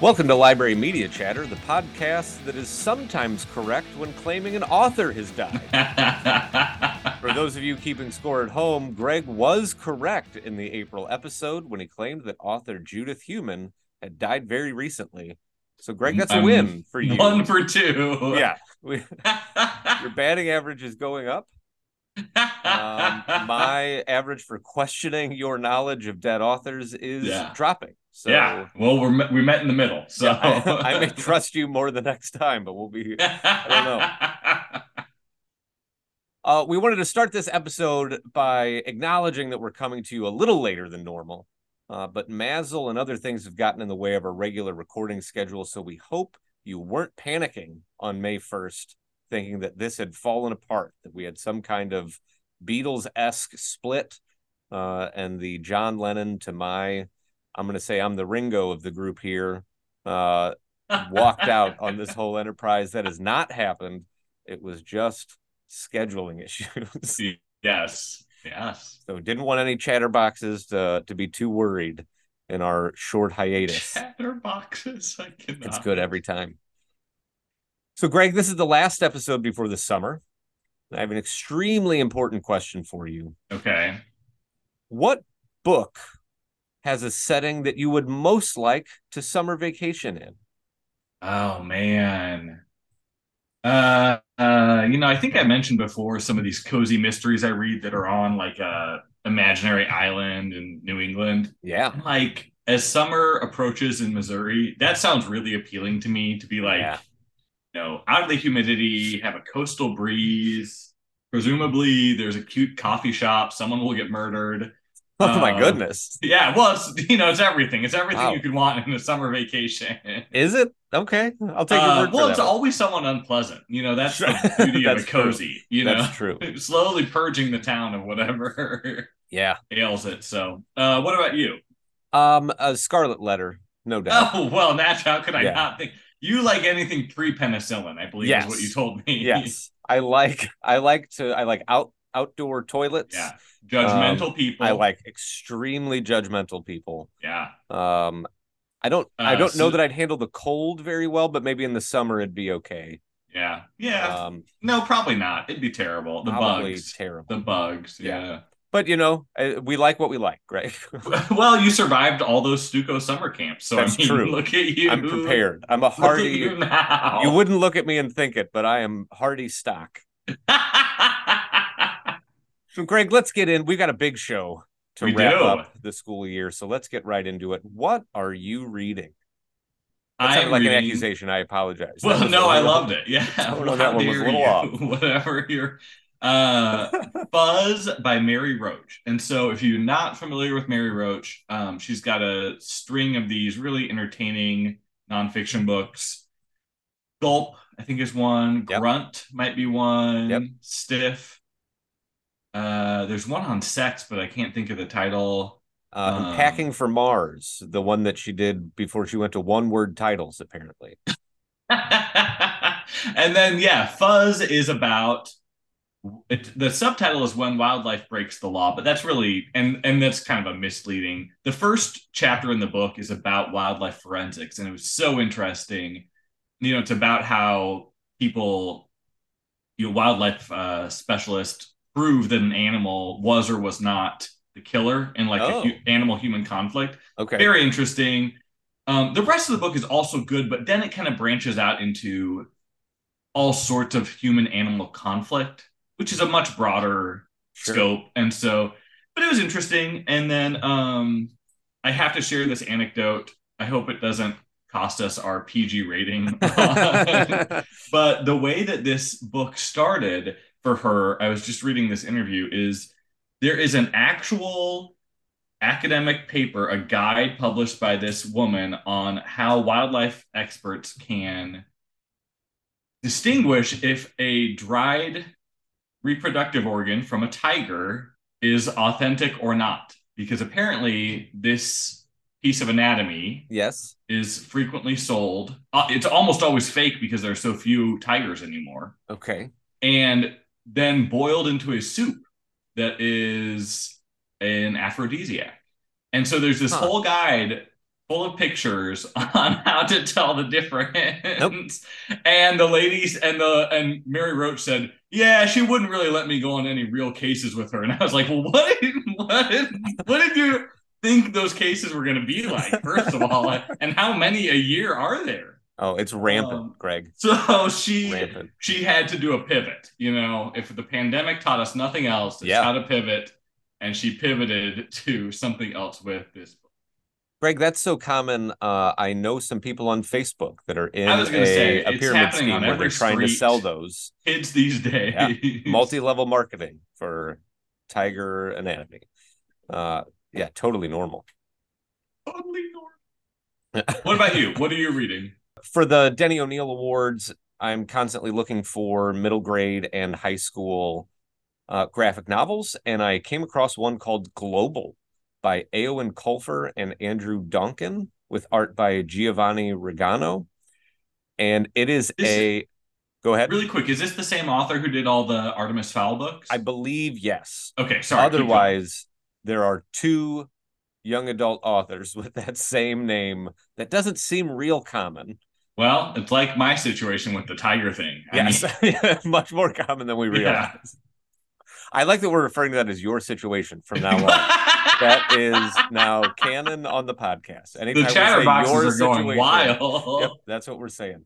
Welcome to Library Media Chatter, the podcast that is sometimes correct when claiming an author has died. For those of you keeping score at home, Greg was correct in the April episode when he claimed that author Judith Heumann had died very recently. So, Greg, that's a I'm win for you. One for two. Yeah. We, your batting average is going up. Um, my average for questioning your knowledge of dead authors is Yeah. dropping. So, yeah. Well, we're we met in the middle, so yeah, I, I may trust you more the next time, but we'll be I Uh, we wanted to start this episode by acknowledging that we're coming to you a little later than normal, uh, but Mazel and other things have gotten in the way of our regular recording schedule. So we hope you weren't panicking on May 1st, thinking that this had fallen apart, that we had some kind of Beatles esque split, uh, and the John Lennon to my, I'm going to say I'm the Ringo of the group here, uh, walked out on this whole enterprise. That has not happened. It was just scheduling issues. yes. Yes. so didn't want any chatterboxes to to be too worried in our short hiatus. Chatterboxes. I cannot. It's good every time. So Greg, this is the last episode before the summer. I have an extremely important question for you. Okay. What book has a setting that you would most like to summer vacation in? Oh man. Uh, uh, you know, I think I mentioned before some of these cozy mysteries I read that are on like a imaginary island in New England. Yeah. Like, as summer approaches in Missouri, that sounds really appealing to me to be like, Yeah. You know, out of the humidity, have a coastal breeze. Presumably, there's a cute coffee shop. Someone will get murdered. Oh my Um, goodness. Yeah, well, it's you know, it's everything. It's everything Wow. you could want in a summer vacation. Is it? Okay. I'll take your Uh, well, for it's that. one. always someone unpleasant. You know, that's the beauty of a That's true. cozy. You know, That's true. slowly purging the town of whatever Yeah. ails it. So, uh, what about you? Um a scarlet letter, no doubt. Oh well, that's how could I Yeah. not think? You like anything pre-penicillin? I believe Yes. is what you told me. yes. I like I like to I like out outdoor toilets. yeah. Judgmental people. I like extremely judgmental people. Yeah. Um, I don't. I Uh, don't know that I'd handle the cold very well, but maybe in the summer it'd be okay. Yeah. Yeah. Um, no, probably not. It'd be terrible. The probably bugs. terrible. The bugs. Yeah. Yeah. But you know, we like what we like, right? well, you survived all those Stuco summer camps, so That's I mean, true. look at you. I'm prepared. I'm a hardy. you. You wouldn't look at me and think it, but I am hardy stock. So, Greg, let's get in. We got a big show to We wrap do. up the school year, so let's get right into it. What are you reading? Sounded like an accusation. I apologize. Well, no, I loved it. Yeah, on that one was a little you. off. Whatever you're. Uh, Fuzz by Mary Roach. And so, if you're not familiar with Mary Roach, um, she's got a string of these really entertaining nonfiction books. Gulp, I think, is one. Yep. Grunt might be one. Yep. Stiff. Uh, there's one on sex, but I can't think of the title. Uh, Um, Unpacking for Mars, the one that she did before she went to one word titles, apparently. and then yeah, Fuzz is about it, the subtitle is when wildlife breaks the law, but that's really and and that's kind of a misleading. The first chapter in the book is about wildlife forensics, and it was so interesting. You know, it's about how people, you know, wildlife uh, specialists prove that an animal was or was not the killer in like Oh. a hu- animal human conflict Okay. very interesting. Um, the rest of the book is also good, but then it kind of branches out into all sorts of human animal conflict, which is a much broader Sure. scope. And so, but it was interesting. And then um, I have to share this anecdote. I hope it doesn't cost us our PG rating. but the way that this book started for her, I was just reading this interview, is there is an actual academic paper, a guide published by this woman on how wildlife experts can distinguish if a dried reproductive organ from a tiger is authentic or not. Because apparently, this piece of anatomy yes. is frequently sold. Uh, it's almost always fake because there are so few tigers anymore. Okay. And then boiled into a soup that is an aphrodisiac. And so there's this Huh. whole guide full of pictures on how to tell the difference. Nope. And the ladies and the and Mary Roach said, "Yeah, she wouldn't really let me go on any real cases with her." And I was like, "Well, what? Did, what? Did, what did you think those cases were going to be like? First of all, and how many a year are there?" Oh, it's rampant, um, Greg. So she rampant. she had to do a pivot. You know, if the pandemic taught us nothing else, it's yeah. how to pivot, and she pivoted to something else with this book. Greg, that's so common. Uh, I know some people on Facebook that are in a, say, a pyramid scheme where they're trying to sell those. Kids these days. Yeah. Multi-level marketing for Tiger Anatomy. Uh, yeah, totally normal. Totally normal. what about you? What are you reading? for the Denny O'Neil Awards, I'm constantly looking for middle grade and high school uh, graphic novels, and I came across one called Global by Eoin Colfer and Andrew Donkin with art by Giovanni Rigano. And it is this a is, go ahead. Really quick, is this the same author who did all the Artemis Fowl books? I believe yes. Okay, sorry. Otherwise, there are two young adult authors with that same name that doesn't seem real common. Well, it's like my situation with the tiger thing. I yes, mean, much more common than we realize. Yeah. I like that we're referring to that as your situation from now on. that is now canon on the podcast. Anytime the chatterboxes are going wild. Yep, that's what we're saying.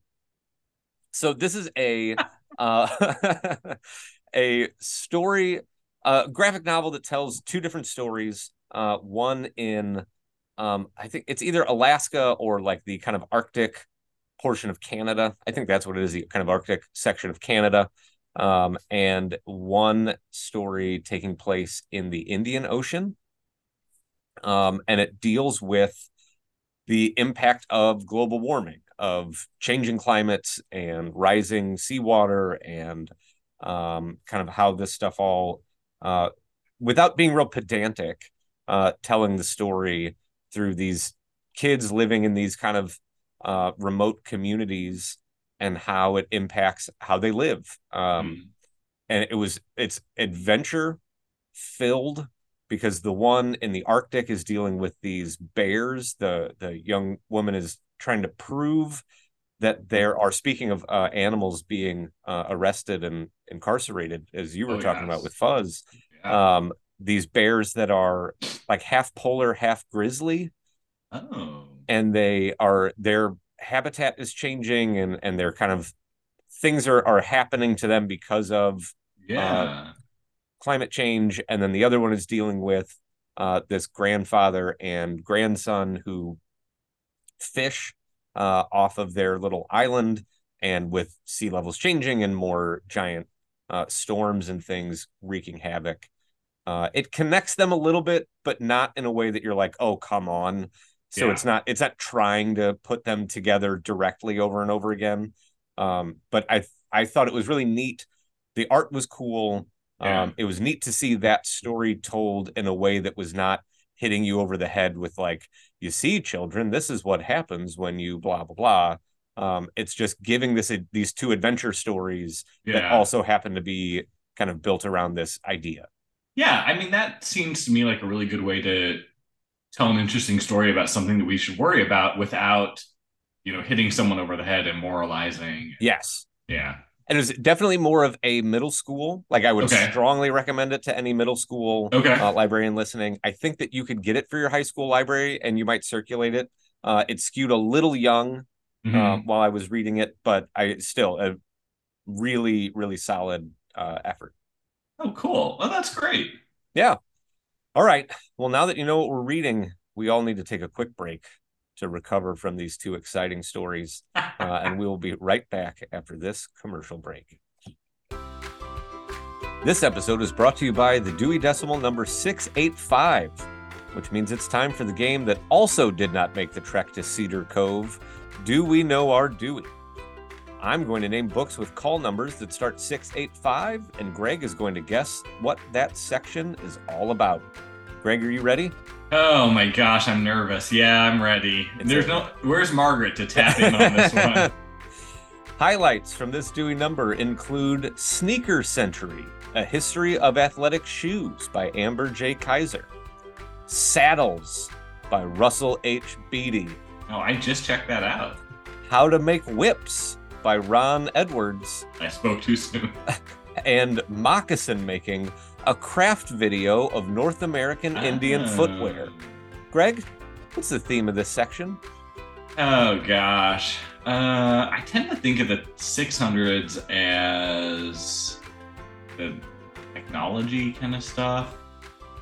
So this is a uh, a story, a graphic novel that tells two different stories. Uh, one in, um, I think it's either Alaska or like the kind of Arctic portion of Canada. I think that's what it is, the kind of Arctic section of Canada. Um, and one story taking place in the Indian Ocean. Um, and it deals with the impact of global warming, of changing climates and rising seawater, and um, kind of how this stuff all, uh, without being real pedantic, uh, telling the story through these kids living in these kind of uh, remote communities and how it impacts how they live. Um, mm. And it was it's adventure filled because the one in the Arctic is dealing with these bears. The the young woman is trying to prove that there are speaking of uh, animals being uh, arrested and incarcerated, as you were oh, talking yes. about with Fuzz. Yeah. Um, these bears that are like half polar, half grizzly. Oh and they are their habitat is changing and and they're kind of things are are happening to them because of uh, yeah. uh, climate change. And then the other one is dealing with uh, this grandfather and grandson who fish uh, off of their little island. And with sea levels changing and more giant uh, storms and things wreaking havoc uh, it connects them a little bit but not in a way that you're like oh come on so yeah. it's not it's not trying to put them together directly over and over again um, but i i thought it was really neat the art was cool yeah. um, it was neat to see that story told in a way that was not hitting you over the head with like you see children this is what happens when you blah blah blah um, it's just giving this these two adventure stories yeah. that also happen to be kind of built around this idea yeah i mean that seems to me like a really good way to tell an interesting story about something that we should worry about without you know hitting someone over the head and moralizing. Yes. Yeah. And it's definitely more of a middle school. Like i would okay. strongly recommend it to any middle school okay. uh, librarian listening. I think that you could get it for your high school library and you might circulate it. Uh, it skewed a little young mm-hmm. uh, while i was reading it but i still a really really solid uh, effort. Oh cool. Well that's great. Yeah all right. Well, now that you know what we're reading, we all need to take a quick break to recover from these two exciting stories. Uh, and we will be right back after this commercial break. This episode is brought to you by the Dewey Decimal number 685, which means it's time for the game that also did not make the trek to Cedar Cove. Do we know our Dewey? I'm going to name books with call numbers that start 685, and Greg is going to guess what that section is all about. Greg, are you ready? Oh my gosh, I'm nervous. Yeah, I'm ready. It's There's no. Where's Margaret to tap in on this one? Highlights from this Dewey number include Sneaker Century, a history of athletic shoes by Amber J. Keyser, Saddles, by Russell H. Beatty. Oh, I just checked that out. How to Make Whips by Ron Edwards. I spoke too soon. And Moccasin Making, a craft video of North American Indian Ah. footwear. Greg, what's the theme of this section? Oh gosh. Uh, I tend to think of the 600s as the technology kind of stuff.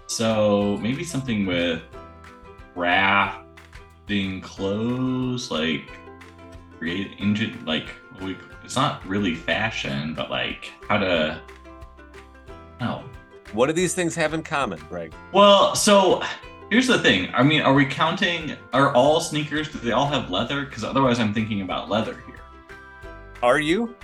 So maybe something with crafting clothes, like create engine, like we. It's not really fashion, but like how to. No. What do these things have in common, Greg? Well, so here's the thing. I mean, are we counting? Are all sneakers? Do they all have leather? Because otherwise, I'm thinking about leather here. Are you?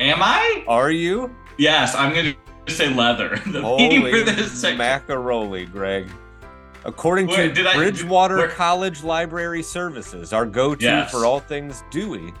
Am I? Are you? Yes, I'm going to say leather. The Holy for this macaroni, Greg. According Wait, to I- Bridgewater where- College Library Services, our go-to Yes. for all things Dewey,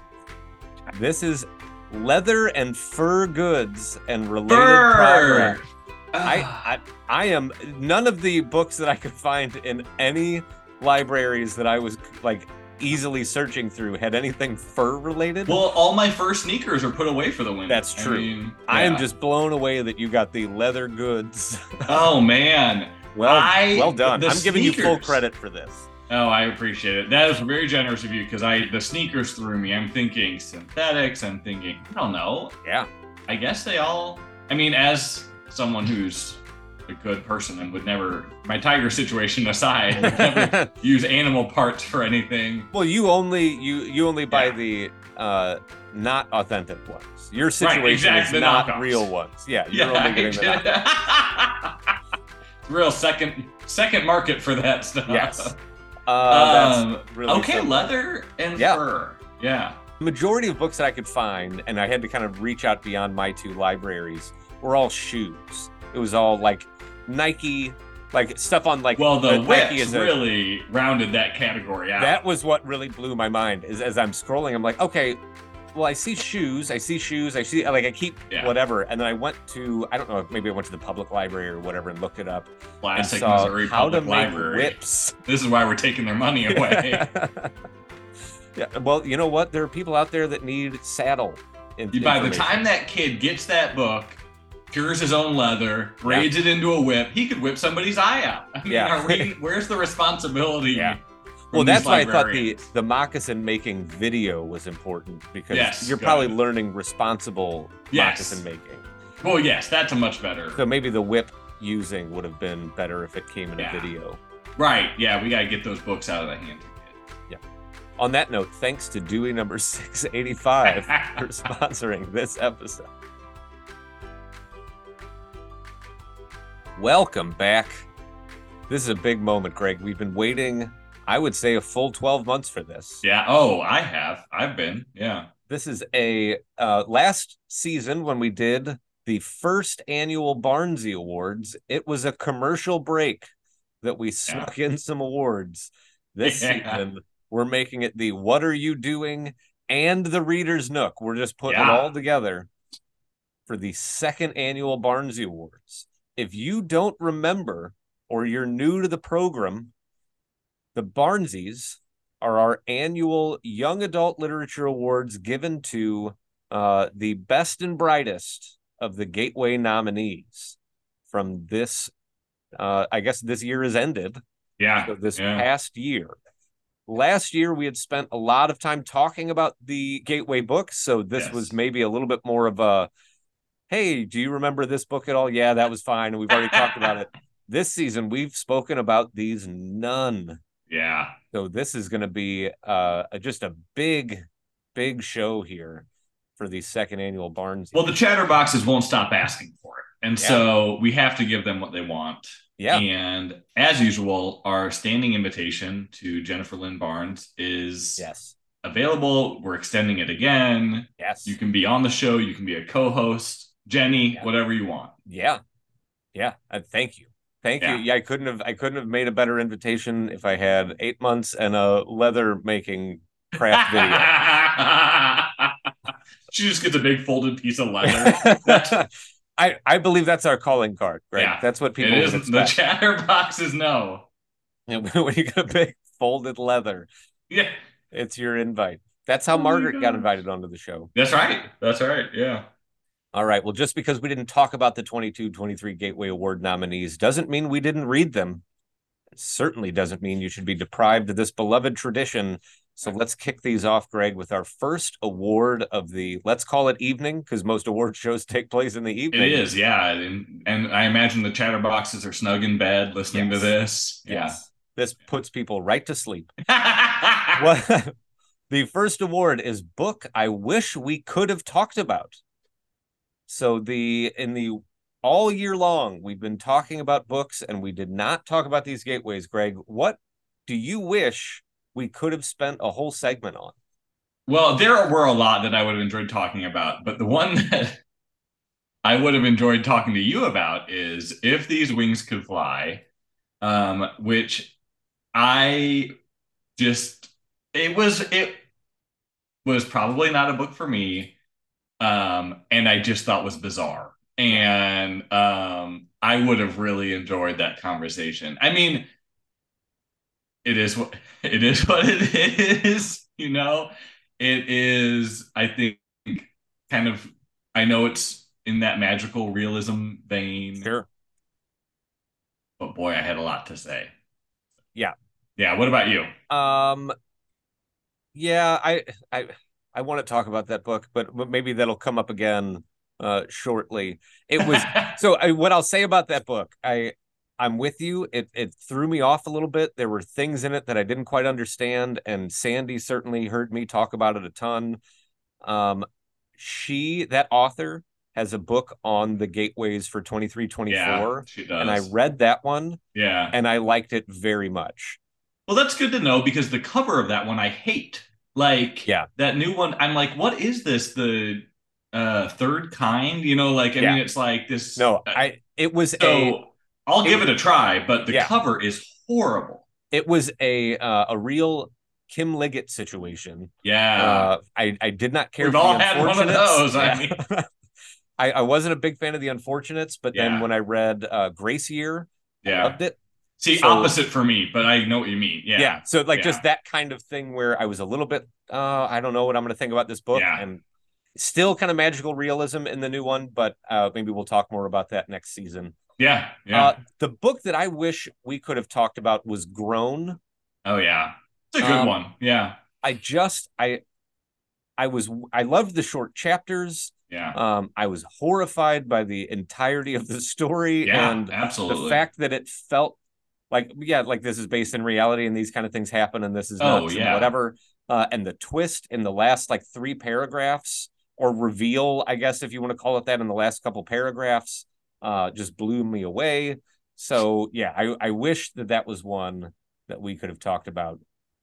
this is leather and fur goods and related Fur. products. I. I I am none of the books that I could find in any libraries that I was like easily searching through had anything fur related. well, all my fur sneakers are put away for the winter. That's I true. mean, I am just blown away that you got the leather goods. Oh man. well, I- well done. I'm giving you full credit for this. Oh, I appreciate it. That is very generous of you because I the sneakers threw me. I'm thinking synthetics. I'm thinking I don't know. Yeah. I guess they all. I mean, as someone who's a good person and would never, my tiger situation aside, would never use animal parts for anything. well, you only you you only buy Yeah. the uh not authentic ones. Your Right, situation exactly, is not knockoffs. real ones. Yeah, you're yeah, only getting the knockoffs. Real second second market for that stuff. Yes. Uh, Um, that's really okay, simple. leather and Yeah. fur. Yeah. The majority of books that I could find, and I had to kind of reach out beyond my two libraries, were all shoes. It was all like Nike, like stuff on like Well, the uh, Nike whips is a- really rounded that category out. That was what really blew my mind. Is as I'm scrolling, I'm like, okay, well, I see shoes, I see shoes, I see like I keep Yeah. whatever, and then I went to I don't know, maybe I went to the public library or whatever and looked it up Classic Missouri how to Public make Library. whips. This is why we're taking their money away. yeah, well, you know what? There are people out there that need saddle. in- By the time that kid gets that book, cures his own leather, braids it into a whip, he could whip somebody's eye out. I mean, Yeah. are we, where's the responsibility? Yeah. Well, that's why I thought the the moccasin making video was important because Yes, you're probably learning responsible Yes. moccasin making. Well, yes, that's a much better. So maybe the whip using would have been better if it came in Yeah. a video. right. Yeah, we got to get those books out of the hands of On that note, thanks to Dewey number 685 for sponsoring this episode. Welcome back. This is a big moment, Greg. We've been waiting, I would say, a full 12 months for this. yeah. Oh, I have. I've been. Yeah. This is a uh, last season when we did the first annual Barnsey Awards. It was a commercial break that we snuck in some awards. This Yeah. season, we're making it the What Are You Doing and the Reader's Nook. We're just putting it all together for the second annual Barnsey Awards. If you don't remember or you're new to the program, the Barnsies are our annual young adult literature awards given to uh, the best and brightest of the Gateway nominees from this. Uh, I guess this year has ended. Yeah. So this yeah. past year. Last year, we had spent a lot of time talking about the Gateway books. So this Yes. was maybe a little bit more of a hey, do you remember this book at all? Yeah, that was fine. And we've already talked about it. This season, we've spoken about these none. Yeah. So this is going to be uh, just a big, big show here for the second annual Barnes. Well, the chatterboxes won't stop asking for it. And Yeah. so we have to give them what they want. yeah, And as usual, our standing invitation to Jennifer Lynn Barnes is yes, available. We're extending it again. yes, You can be on the show, you can be a co host, Jenny, Yeah. whatever you want. yeah, yeah. Uh, thank you, thank Yeah. you. Yeah, I couldn't have, I couldn't have made a better invitation if I had eight months and a leather making craft video. she just gets a big folded piece of leather. I I believe that's our calling card, right? Yeah. That's what people would isn't the expect. chatterboxes, no. when you get a big folded leather. Yeah. It's your invite. That's how Oh Margaret got invited onto the show. That's right. That's right. Yeah. All right. Well, just because we didn't talk about the 22 23 Gateway Award nominees doesn't mean we didn't read them. It certainly doesn't mean you should be deprived of this beloved tradition. So let's kick these off, Greg, with our first award of the, let's call it evening, because most award shows take place in the evening. It is. Yeah. And, and I imagine the chatterboxes are snug in bed listening Yes. to this. Yes. This puts people right to sleep. Yeah. The first award is book I wish we could have talked about. So the in the all year long we've been talking about books and we did not talk about these gateways, Greg. What do you wish we could have spent a whole segment on? Well, there were a lot that I would have enjoyed talking about, but the one that I would have enjoyed talking to you about is If These Wings Could Fly, um, which I just it was it was probably not a book for me. Um, and I just thought was bizarre. And um, I would have really enjoyed that conversation. I mean, it is what it is what it is, you know. It is, I think, kind of I know it's in that magical realism vein, Sure. but boy, I had a lot to say. Yeah. Yeah, what about you? Um yeah, I I I want to talk about that book, but but maybe that'll come up again uh shortly. It was so I, what I'll say about that book, I I'm with you. It it threw me off a little bit. There were things in it that I didn't quite understand, and Sandy certainly heard me talk about it a ton. Um, she that author has a book on the gateways for 23 yeah, 24 she does. and I read that one yeah. and I liked it very much. Well, that's good to know because the cover of that one I hate. Like Yeah. that new one, I'm like, what is this? The uh third kind? You know, like I Yeah. mean it's like this No, uh, I it was a so I'll give it a try, but the Yeah. cover is horrible. it was a uh, a real Kim Liggett situation. Yeah. Uh, I I did not care. We've all the had one of Unfortunates. those, I mean. I, I wasn't a big fan of the Unfortunates, but then when I read uh, Grace Year, yeah. I yeah. loved it. See, so- opposite for me, but I know what you mean. Yeah. Yeah. So like Yeah. just that kind of thing where I was a little bit uh I don't know what I'm gonna think about this book Yeah. and still kind of magical realism in the new one, but uh maybe we'll talk more about that next season. Yeah. Yeah. Uh the book that I wish we could have talked about was Grown. oh yeah. It's a good um, one. Yeah. I just I I was I loved the short chapters. Yeah. Um I was horrified by the entirety of the story Yeah. and absolutely. the fact that it felt like yeah like this is based in reality and these kind of things happen and this is Oh, nuts and whatever uh and the twist in the last like three paragraphs or reveal i guess if you want to call it that in the last couple paragraphs uh just blew me away so yeah i i wish that that was one that we could have talked about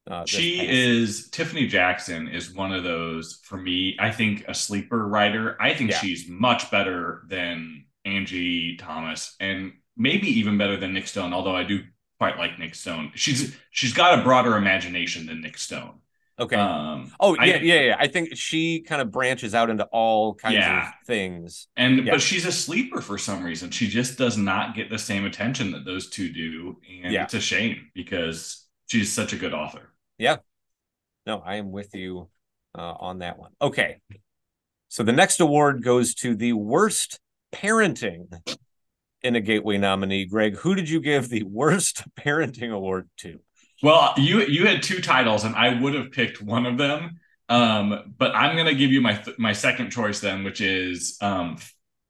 uh she past- is Tiffany Jackson is one of those for me. I think a sleeper writer. I think Yeah. she's much better than Angie Thomas, and maybe even better than Nic Stone. Although I do quite like Nic Stone. She's she's got a broader imagination than Nic Stone. okay Um, oh I- yeah yeah yeah i think she kind of branches out into all kinds Yeah. of things and Yeah. but she's a sleeper for some reason. She just does not get the same attention that those two do, and Yeah. it's a shame because she's such a good author. Yeah. No, I am with you uh, on that one. Okay. So the next award goes to the worst parenting in a Gateway nominee. Greg, who did you give the worst parenting award to? Well, you you had two titles, and I would have picked one of them. Um, but I'm gonna give you my th- my second choice then, which is um,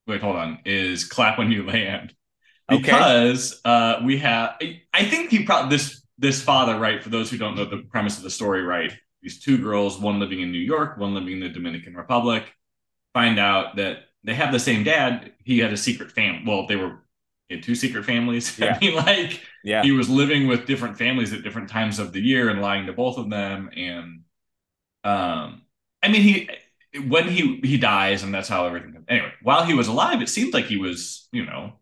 wait, hold on, is clap when you land, Okay. because uh, we have. I- I think he probably this this father, right? For those who don't know the premise of the story, right? These two girls, one living in New York, one living in the Dominican Republic, find out that they have the same dad. He had a secret family. Well, they were had two secret families. Yeah. I mean, like Yeah. he was living with different families at different times of the year and lying to both of them and um i mean he when he he dies and that's how everything Comes. anyway while he was alive it seemed like he was you know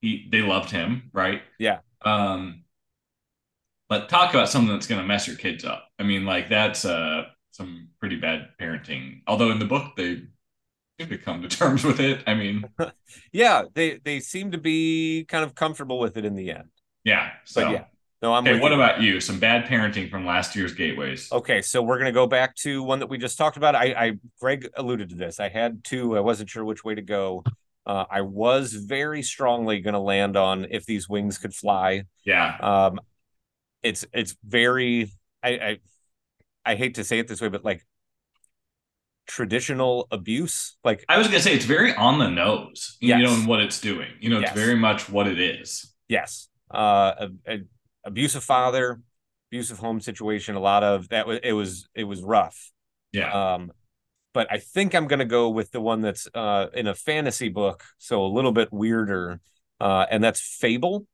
he they loved him right Yeah. um but talk about something that's going to mess your kids up i mean like that's uh some pretty bad parenting although in the book they to come to terms with it i mean Yeah, they they seem to be kind of comfortable with it in the end. yeah so But yeah. No, I'm. Hey, what you. about you? Some bad parenting from last year's gateways. Okay, so we're gonna go back to one that we just talked about. I, I Greg alluded to this. I had two. I wasn't sure which way to go. Uh, I was very strongly gonna land on if these wings could fly. Yeah. Um, it's it's very. I, I I hate to say it this way, but like traditional abuse. Like I was gonna say it's very on the nose, you know, in what it's doing. You know, it's very much what it is. yes, uh, a, a, abusive father, abusive home situation. A lot of that. Was it was it was rough. Yeah. Um, but I think I'm gonna go with the one that's uh in a fantasy book, so a little bit weirder. Uh, and that's Fable.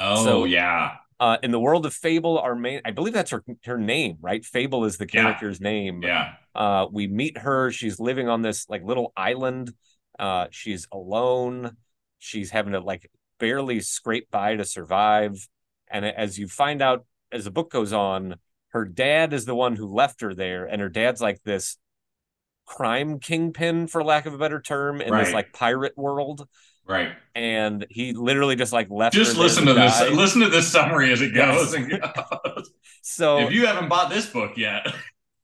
oh so- yeah. Uh, in the world of Fable, our main, I believe that's her her name, right? Fable is the Yeah. character's name. Yeah. Uh, we meet her. She's living on this like little island. Uh, she's alone. She's having to like barely scrape by to survive. And as you find out as the book goes on, her dad is the one who left her there, and her dad's like this crime kingpin, for lack of a better term, in this like pirate world. Right. And he literally just like left. Just listen to this. die. Listen to this summary as it Yes. and goes. So if you haven't bought this book yet,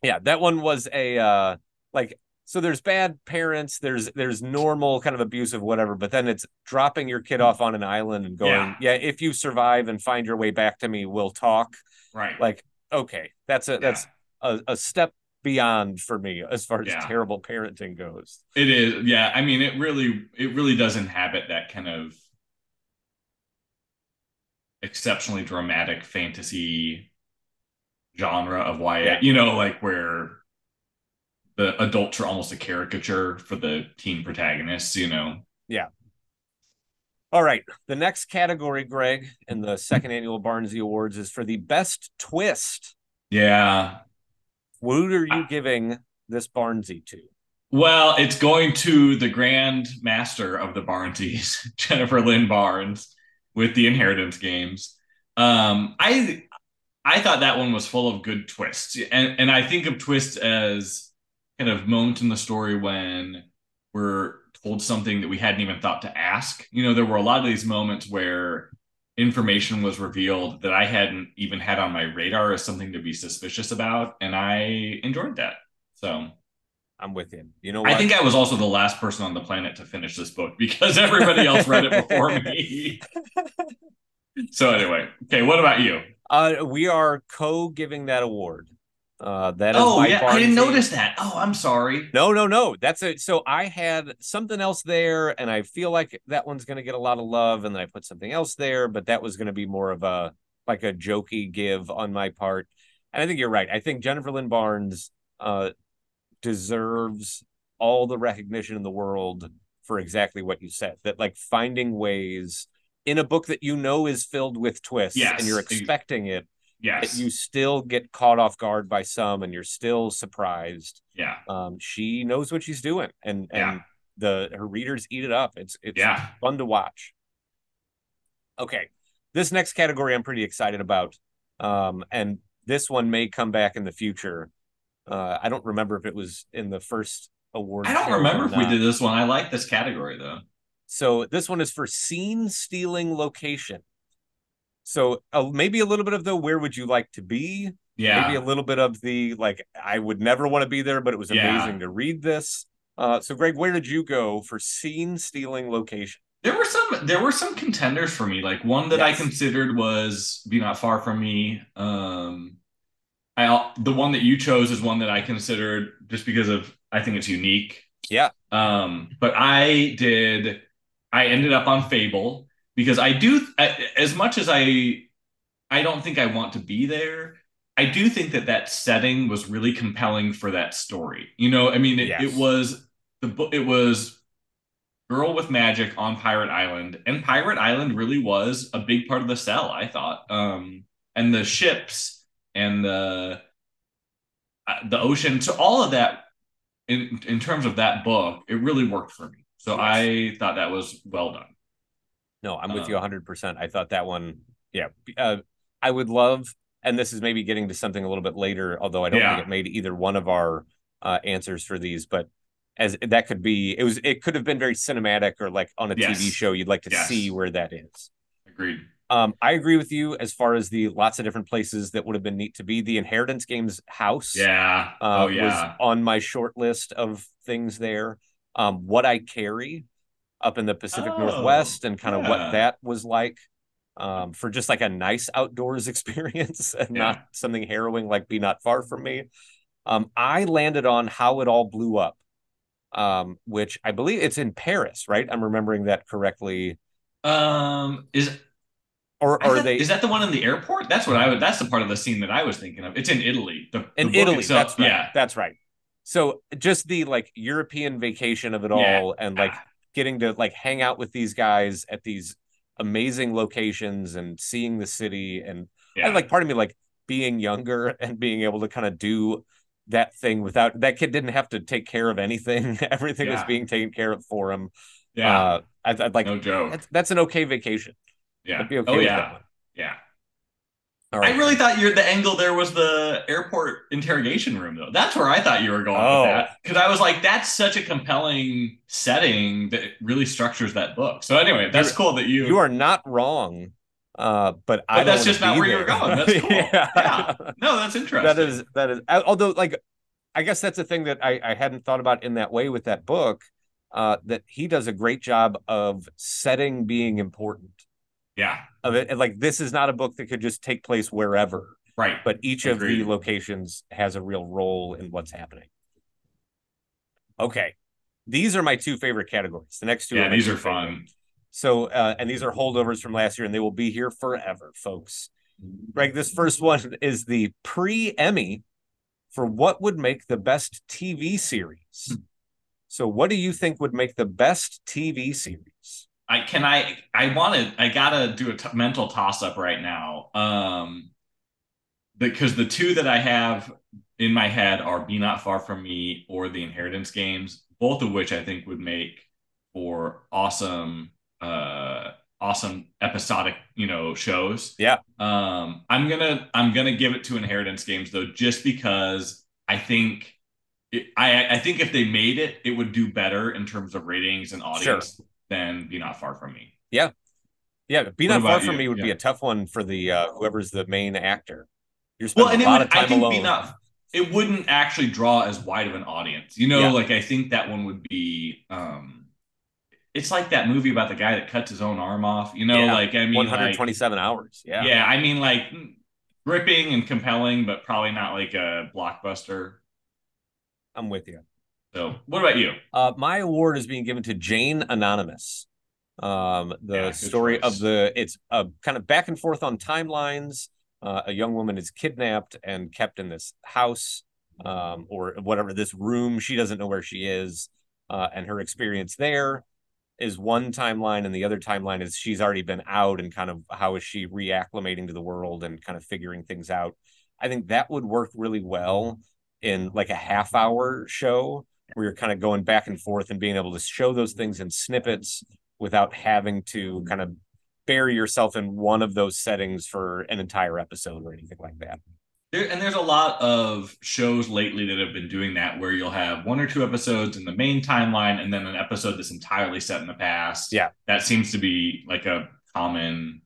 yeah that one was a uh like so there's bad parents there's there's normal kind of abusive whatever but then it's dropping your kid off on an island and going yeah, Yeah. if you survive and find your way back to me we'll talk right? like okay that's a that's a, a step beyond for me as far as Yeah. terrible parenting goes It is, yeah. I mean, it really, it really does inhabit that kind of exceptionally dramatic fantasy genre of YA. Yeah. You know, like where the adults are almost a caricature for the teen protagonists. You know, Yeah. all right the next category greg in the second annual Barnsey awards is for the best twist yeah. Who are you giving this Barnsey to Well, it's going to the grand master of the Barnsies, Jennifer Lynn Barnes, with the Inheritance Games. Um, I I thought that one was full of good twists, and and I think of twists as kind of moments in the story when we're told something that we hadn't even thought to ask. You know, there were a lot of these moments where information was revealed that I hadn't even had on my radar as something to be suspicious about, and I enjoyed that. So. i'm with you you know what I think I was also the last person on the planet to finish this book because everybody else read it before me. so anyway, okay, what about you? Uh, we are co-giving that award. Uh, that Oh yeah, I didn't notice that. Oh, I'm sorry. No, no, no. That's it. So I had something else there, and I feel like that one's going to get a lot of love, and then I put something else there, but that was going to be more of a like a jokey give on my part. And I think you're right. I think Jennifer Lynn Barnes uh, deserves all the recognition in the world for exactly what you said. That like finding ways in a book that you know is filled with twists, Yes. and you're expecting it Yes. you still get caught off guard by some and you're still surprised yeah. um she knows what she's doing and and Yeah. the her readers eat it up it's it's Yeah. fun to watch okay this next category i'm pretty excited about um and this one may come back in the future uh i don't remember if it was in the first award I don't remember if we did this one. I like this category though. So this one is for scene stealing location. So uh, maybe a little bit of the where would you like to be? Yeah. Maybe a little bit of the like I would never want to be there, but it was Yeah. amazing to read this. Uh, so Greg, where did you go for scene stealing location? There were some there were some contenders for me. Like one that I considered was Be Not Far From Me. Um I the one that you chose is one that I considered just because of I think it's unique. Yeah. Um but I did I ended up on Fable because I do I, as much as I I don't think I want to be there. I do think that that setting was really compelling for that story. You know, I mean, it, Yes. it was the book. It was Girl with Magic on Pirate Island, and Pirate Island really was a big part of the sell. I thought, um, and the ships and the uh, the ocean, so all of that in in terms of that book, it really worked for me. So Yes. I thought that was well done. No, I'm with you Um, 100%. I thought that one, yeah. Uh, I would love, and this is maybe getting to something a little bit later, although I don't Yeah. think it made either one of our uh, answers for these, but as that could be, it was, it could have been very cinematic or like on a Yes. TV show. You'd like to Yes. see where that is. Agreed. Um, I agree with you as far as the lots of different places that would have been neat to be. The Inheritance Games house, yeah, uh, oh yeah, was on my short list of things there. Um, what I carry up in the Pacific Oh, Northwest and kind of yeah. what that was like um, for just like a nice outdoors experience and Yeah. not something harrowing like Be Not Far From Me. Um, I landed on How It All Blew Up, um, which I believe it's in Paris, right? I'm remembering that correctly. Um, is Or are thought- they is that the one in the airport? That's what I would. That's the part of the scene that I was thinking of. It's in Italy. The, the in book Italy? itself- That's right. Yeah, That's right. So just the like European vacation of it Yeah. all and like getting to like hang out with these guys at these amazing locations and seeing the city and yeah. I like part of me like being younger and being able to kind of do that thing without that kid didn't have to take care of anything. Everything was being taken care of for him. yeah. Uh, I'd, I'd like no joke. that's, that's an okay vacation. Yeah. Okay oh with yeah. that one. Yeah. I really thought your the angle there was the airport interrogation room though. That's where I thought you were going Oh. with that because I was like, that's such a compelling setting that really structures that book. So anyway, that's You're- cool that you. you are not wrong. Uh, but, I that's just not where you were going. That's cool. yeah. Yeah. no, that's interesting. that is that is although like i guess that's a thing that i i hadn't thought about in that way with that book uh that he does a great job of setting being important Yeah. Of it and, like this is not a book that could just take place wherever Right. but each of the locations has a real role in what's happening okay these are my two favorite categories the next two yeah, my these are favorite. fun. So, uh, and these are holdovers from last year, and they will be here forever, folks. Greg, this first one is the pre Emmy for what would make the best TV series. So, what do you think would make the best TV series? I can I I want to I gotta do a t- mental toss up right now. Um, because the two that I have in my head are "Be Not Far From Me" or "The Inheritance Games," both of which I think would make for awesome, uh, awesome episodic, you know, shows. Yeah. Um, I'm gonna I'm gonna give it to Inheritance Games though, just because I think. It, I I think if they made it, it would do better in terms of ratings and audience than Be Not Far From Me. Yeah, Yeah. Be What Not Far From you? Me would be a tough one for the uh, whoever's the main actor. You're spending Well, and a it lot would, of time I think alone. Be Not it wouldn't actually draw as wide of an audience. You know, Yeah. like I think that one would be um it's like that movie about the guy that cuts his own arm off. You know, Yeah. like I mean like, 127 hours. Yeah. yeah, I mean like gripping and compelling, but probably not like a blockbuster. I'm with you. So what about you? Uh, my award is being given to Jane Anonymous. Um, the Yeah, story choice. of the it's a kind of back and forth on timelines. Uh, a young woman is kidnapped and kept in this house, um, or whatever this room. She doesn't know where she is, uh, and her experience there is one timeline, and the other timeline is she's already been out, and kind of how is she reacclimating to the world and kind of figuring things out. I think that would work really well in like a half hour show where you're kind of going back and forth and being able to show those things in snippets without having to mm-hmm. kind of bury yourself in one of those settings for an entire episode or anything like that. There, and there's a lot of shows lately that have been doing that where you'll have one or two episodes in the main timeline and then an episode that's entirely set in the past. Yeah. That seems to be like a common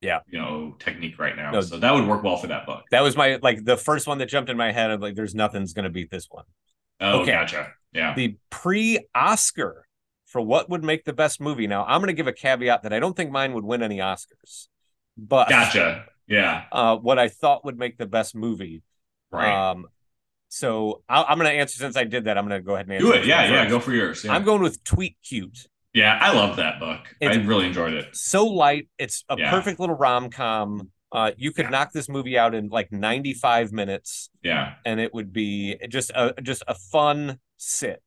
Yeah. you know, technique right now. No. So that would work well for that book. That was my like the first one that jumped in my head. I'm like, there's nothing's gonna beat this one. Oh, Okay. gotcha. Yeah. The pre-Oscar for what would make the best movie. Now I'm gonna give a caveat that I don't think mine would win any Oscars, but Gotcha. Yeah. uh, what I thought would make the best movie. Right. Um, so i I'm gonna answer since I did that. I'm gonna go ahead and answer. Do it. Yeah. Yeah. first. Go for yours. Yeah. I'm going with Tweet Cute. yeah. I love that book. I really enjoyed it. so light. It's a Yeah. perfect little rom com. Uh, you could Yeah. knock this movie out in like 95 minutes, Yeah. and it would be just a just a fun sit.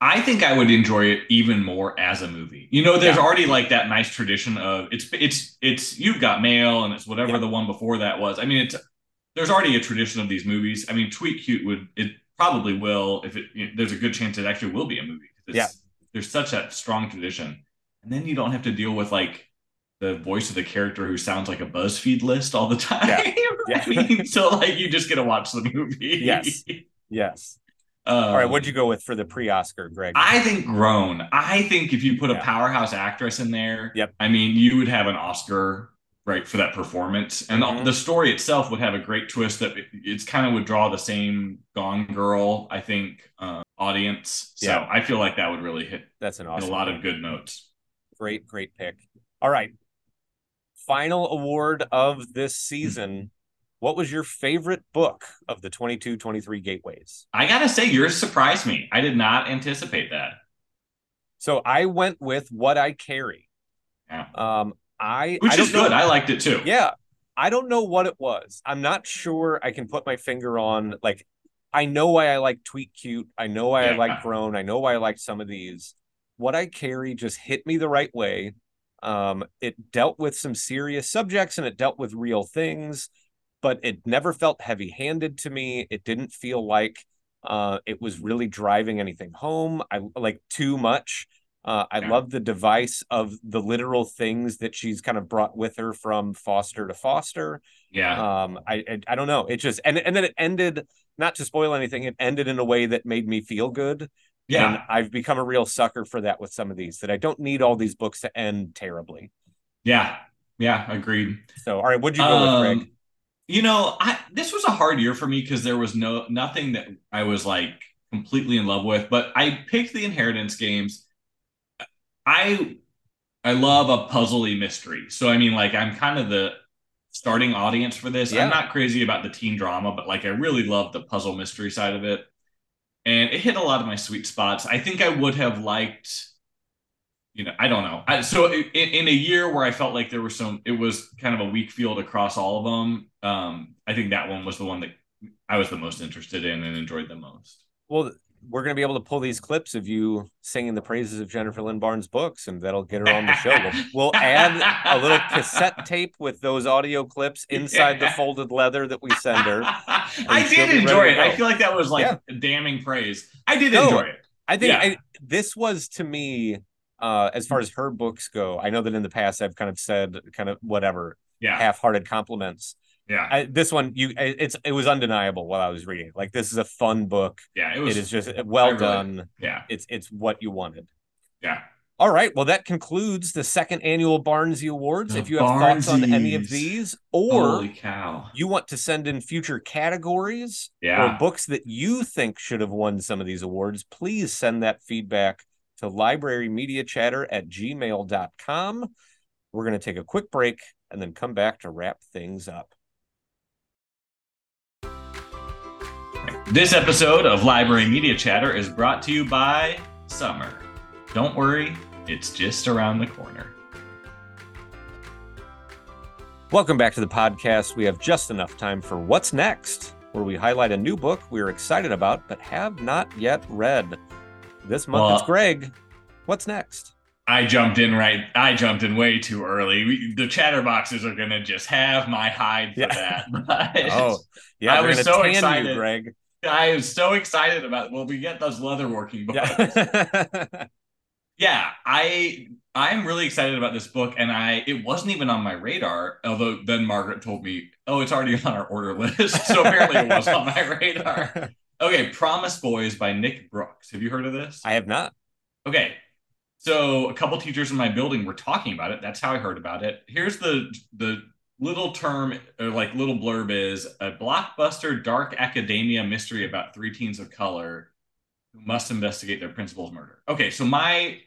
I think I would enjoy it even more as a movie. You know, there's Yeah. already like that nice tradition of it's it's it's you've got mail and it's whatever Yeah. the one before that was. I mean, it's there's already a tradition of these movies. I mean, Tweet Cute would it probably will if it you know, there's a good chance it actually will be a movie. It's, Yeah. there's such that strong tradition, and then you don't have to deal with like the voice of the character who sounds like a BuzzFeed list all the time. Yeah. Yeah. I mean, so like you just get to watch the movie. Yes. Yes. Um, All right. What'd you go with for the pre-Oscar, Greg? I think grown. I think if you put a powerhouse actress in there, Yep. I mean, you would have an Oscar right for that performance and Mhm. the, story itself would have a great twist that it, it's kind of would draw the same gone girl i think uh, audience so Yeah. i feel like that would really hit, That's an awesome a lot of good notes Great, great pick. All right. Final award of this season. What was your favorite book of the 22 23 gateways? i gotta say yours surprised me i did not anticipate that So I went with What I Carry. Yeah. Um, I which I is good know- i liked it too Yeah. I don't know what it was. I'm not sure I can put my finger on like I know why I like Tweet Cute. I know why I like Grown. I know why I like some of these. What I carry just hit me the right way. Um, it dealt with some serious subjects and it dealt with real things, but it never felt heavy-handed to me. It didn't feel like uh it was really driving anything home. I like too much. Uh, I Yeah. love the device of the literal things that she's kind of brought with her from foster to foster. yeah Um, I, I I don't know. It just and and then it ended. Not to spoil anything, it ended in a way that made me feel good. Yeah And I've become a real sucker for that with some of these. That I don't need all these books to end terribly. yeah yeah agreed So, all right, what'd you go with, Greg? Um, You know, I this was a hard year for me because there was no nothing that I was like completely in love with, but I picked the inheritance games. I I love a puzzly mystery. So I mean like I'm kind of the starting audience for this. Yeah. I'm not crazy about the teen drama, but like I really love the puzzle mystery side of it. And it hit a lot of my sweet spots. I think I would have liked you know, I don't know. I, so in, in a year where I felt like there was some, it was kind of a weak field across all of them. Um, I think that one was the one that I was the most interested in and enjoyed the most. Well, we're going to be able to pull these clips of you singing the praises of Jennifer Lynn Barnes' books, and that'll get her on the show. We'll, we'll add a little cassette tape with those audio clips inside the folded leather that we send her. I did enjoy it. I feel like that was like Yeah. damning praise. I did No, enjoy it. I think Yeah. I, this was to me, uh, as far as her books go. I know that in the past I've kind of said kind of whatever Yeah. half-hearted compliments. Yeah. I, this one, you it's it was undeniable while I was reading. it. Like this is a fun book. Yeah. It was, it is just well really- done. yeah. It's it's what you wanted. Yeah. All right. Well, that concludes the second annual Barnsey Awards. The if you have thoughts on any of these, or you want to send in future categories Yeah. or books that you think should have won some of these awards, please send that feedback to librarymediachatter at gmail.com. We're going to take a quick break and then come back to wrap things up. This episode of Library Media Chatter is brought to you by Summer. Don't worry, it's just around the corner. Welcome back to the podcast. We have just enough time for What's Next, where we highlight a new book we're excited about but have not yet read. This month it's Greg. What's next? I jumped in right. I jumped in way too early. We, the chatterboxes are gonna just have my hide for Yeah. that. But Oh, yeah, I was so excited. you, Greg. I am so excited about. Well, we get those leatherworking books. Yeah. yeah i i'm really excited about this book and i it wasn't even on my radar although then margaret told me oh it's already on our order list so apparently it was on my radar okay promise boys by nick brooks have you heard of this I have not. okay so a couple teachers in my building were talking about it that's how i heard about it here's the the little term or like little blurb is a blockbuster dark academia mystery about three teens of color who must investigate their principal's murder okay so my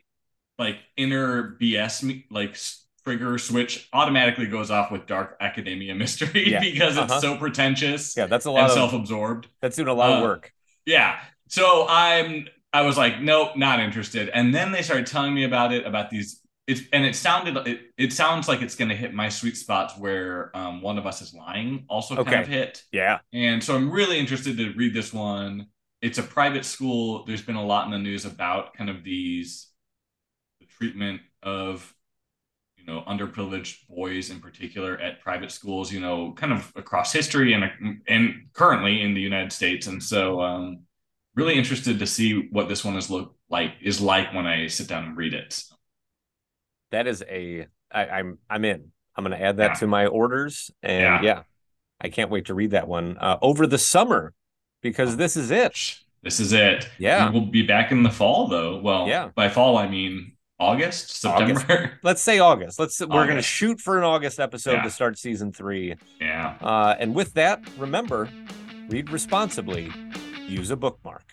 like inner bs like trigger switch automatically goes off with dark academia mystery Yeah. because it's Uh-huh. so pretentious Yeah, that's a and lot of self-absorbed that's doing a lot of uh, work. yeah. So I'm I was like, nope, not interested. And then they started telling me about it, about these it's and it sounded it, it sounds like it's gonna hit my sweet spots where um, one of us is lying also kind of hit. Yeah. And so I'm really interested to read this one. It's a private school. There's been a lot in the news about kind of these the treatment of you know underprivileged boys in particular at private schools you know kind of across history and and currently in the united states and so um really interested to see what this one is look like is like when i sit down and read it That is a I, I'm I'm in. I'm gonna add that Yeah. to my orders. And yeah. Yeah. I can't wait to read that one uh, over the summer because this is it. this is it Yeah. we will be back in the fall though well Yeah. by fall i mean August, September. August. Let's say August. Let's we're going to shoot for an August episode Yeah. to start season 3. yeah. Uh and with that, remember, read responsibly, use a bookmark.